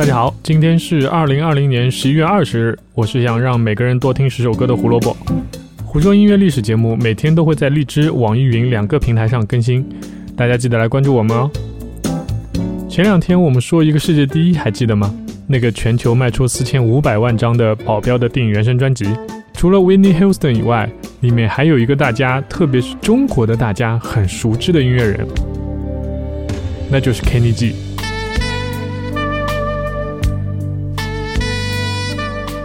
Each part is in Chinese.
大家好，今天是二零二零年十一月二十日，我是想让每个人多听十首歌的胡萝卜。胡说音乐历史节目每天都会在荔枝、网易云两个平台上更新，大家记得来关注我们哦。前两天我们说一个世界第一，还记得吗？那个全球卖出四千五百万张的保镖的电影原声专辑，除了 w i n n i e Houston 以外，里面还有一个大家，特别是中国的大家很熟知的音乐人，那就是 Kenny G。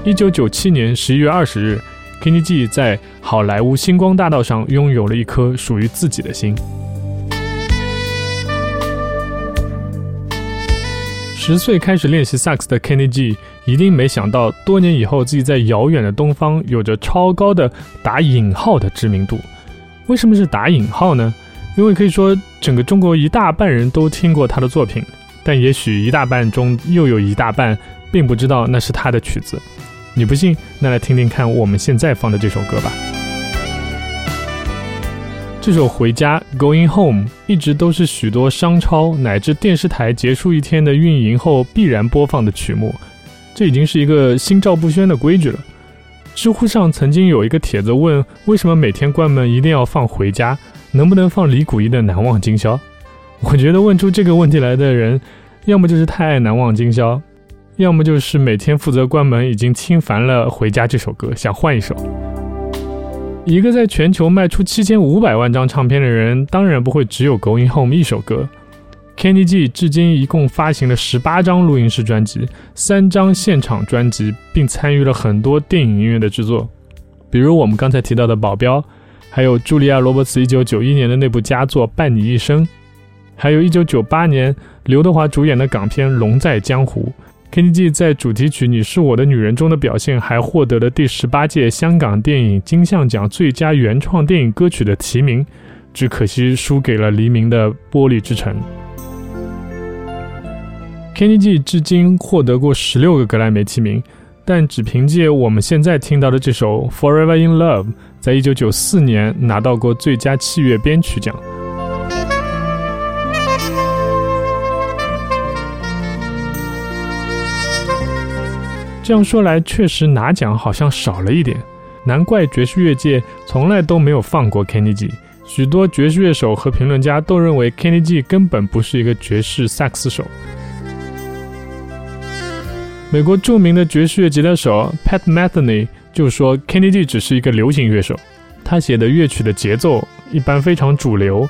一九九七年十一月二十日，Kenny G 在好莱坞星光大道上拥有了一颗属于自己的心。十岁开始练习萨克斯的 Kenny G 一定没想到，多年以后自己在遥远的东方有着超高的打引号的知名度。为什么是打引号呢？因为可以说整个中国一大半人都听过他的作品，但也许一大半中又有一大半并不知道那是他的曲子。你不信？那来听听看我们现在放的这首歌吧。这首《回家》（Going Home） 一直都是许多商超乃至电视台结束一天的运营后必然播放的曲目，这已经是一个心照不宣的规矩了。知乎上曾经有一个帖子问：为什么每天关门一定要放《回家》？能不能放李谷一的《难忘今宵》？我觉得问出这个问题来的人，要么就是太爱《难忘今宵》。要么就是每天负责关门，已经听烦了《回家》这首歌，想换一首。一个在全球卖出七千五百万张唱片的人，当然不会只有《Going Home》一首歌。Kenny G 至今一共发行了十八张录音室专辑，三张现场专辑，并参与了很多电影音乐的制作，比如我们刚才提到的《保镖》，还有茱莉亚·罗伯茨一九九一年的那部佳作《伴你一生》，还有一九九八年刘德华主演的港片《龙在江湖》。Kenny G 在主题曲《你是我的女人》中的表现，还获得了第十八届香港电影金像奖最佳原创电影歌曲的提名，只可惜输给了黎明的《玻璃之城》。Kenny G 至今获得过十六个格莱美提名，但只凭借我们现在听到的这首《Forever in Love》，在一九九四年拿到过最佳器乐编曲奖。这样说来，确实拿奖好像少了一点，难怪爵士乐界从来都没有放过 Kenny G。许多爵士乐手和评论家都认为 Kenny G 根本不是一个爵士萨克斯手。美国著名的爵士乐吉他手 Pat Metheny 就说，Kenny G 只是一个流行乐手，他写的乐曲的节奏一般非常主流，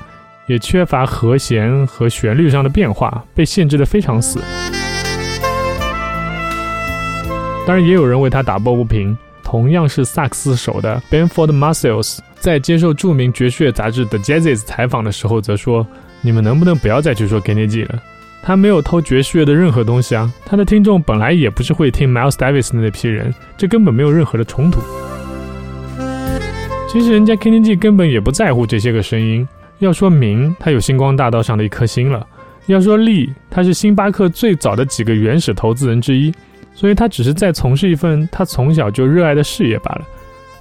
也缺乏和弦和旋律上的变化，被限制的非常死。当然，也有人为他打抱不平。同样是萨克斯手的 Benford Marsalis 在接受著名爵士乐杂志 The Jazzes 采访的时候，则说：“你们能不能不要再去说 Kenny G 了？他没有偷爵士乐的任何东西啊！他的听众本来也不是会听 Miles Davis 的那批人，这根本没有任何的冲突。其实人家 Kenny G 根本也不在乎这些个声音。要说名，他有星光大道上的一颗星了；要说利，他是星巴克最早的几个原始投资人之一。”所以他只是在从事一份他从小就热爱的事业罢了，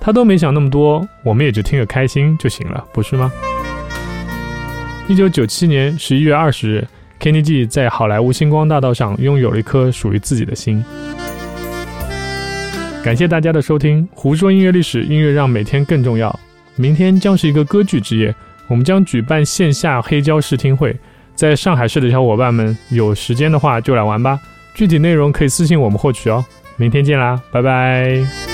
他都没想那么多，我们也就听个开心就行了，不是吗？一九九七年十一月二十日，Kenny G 在好莱坞星光大道上拥有了一颗属于自己的心。感谢大家的收听，胡说音乐历史，音乐让每天更重要。明天将是一个歌剧之夜，我们将举办线下黑胶试听会，在上海市的小伙伴们有时间的话就来玩吧。具体内容可以私信我们获取哦。明天见啦，拜拜。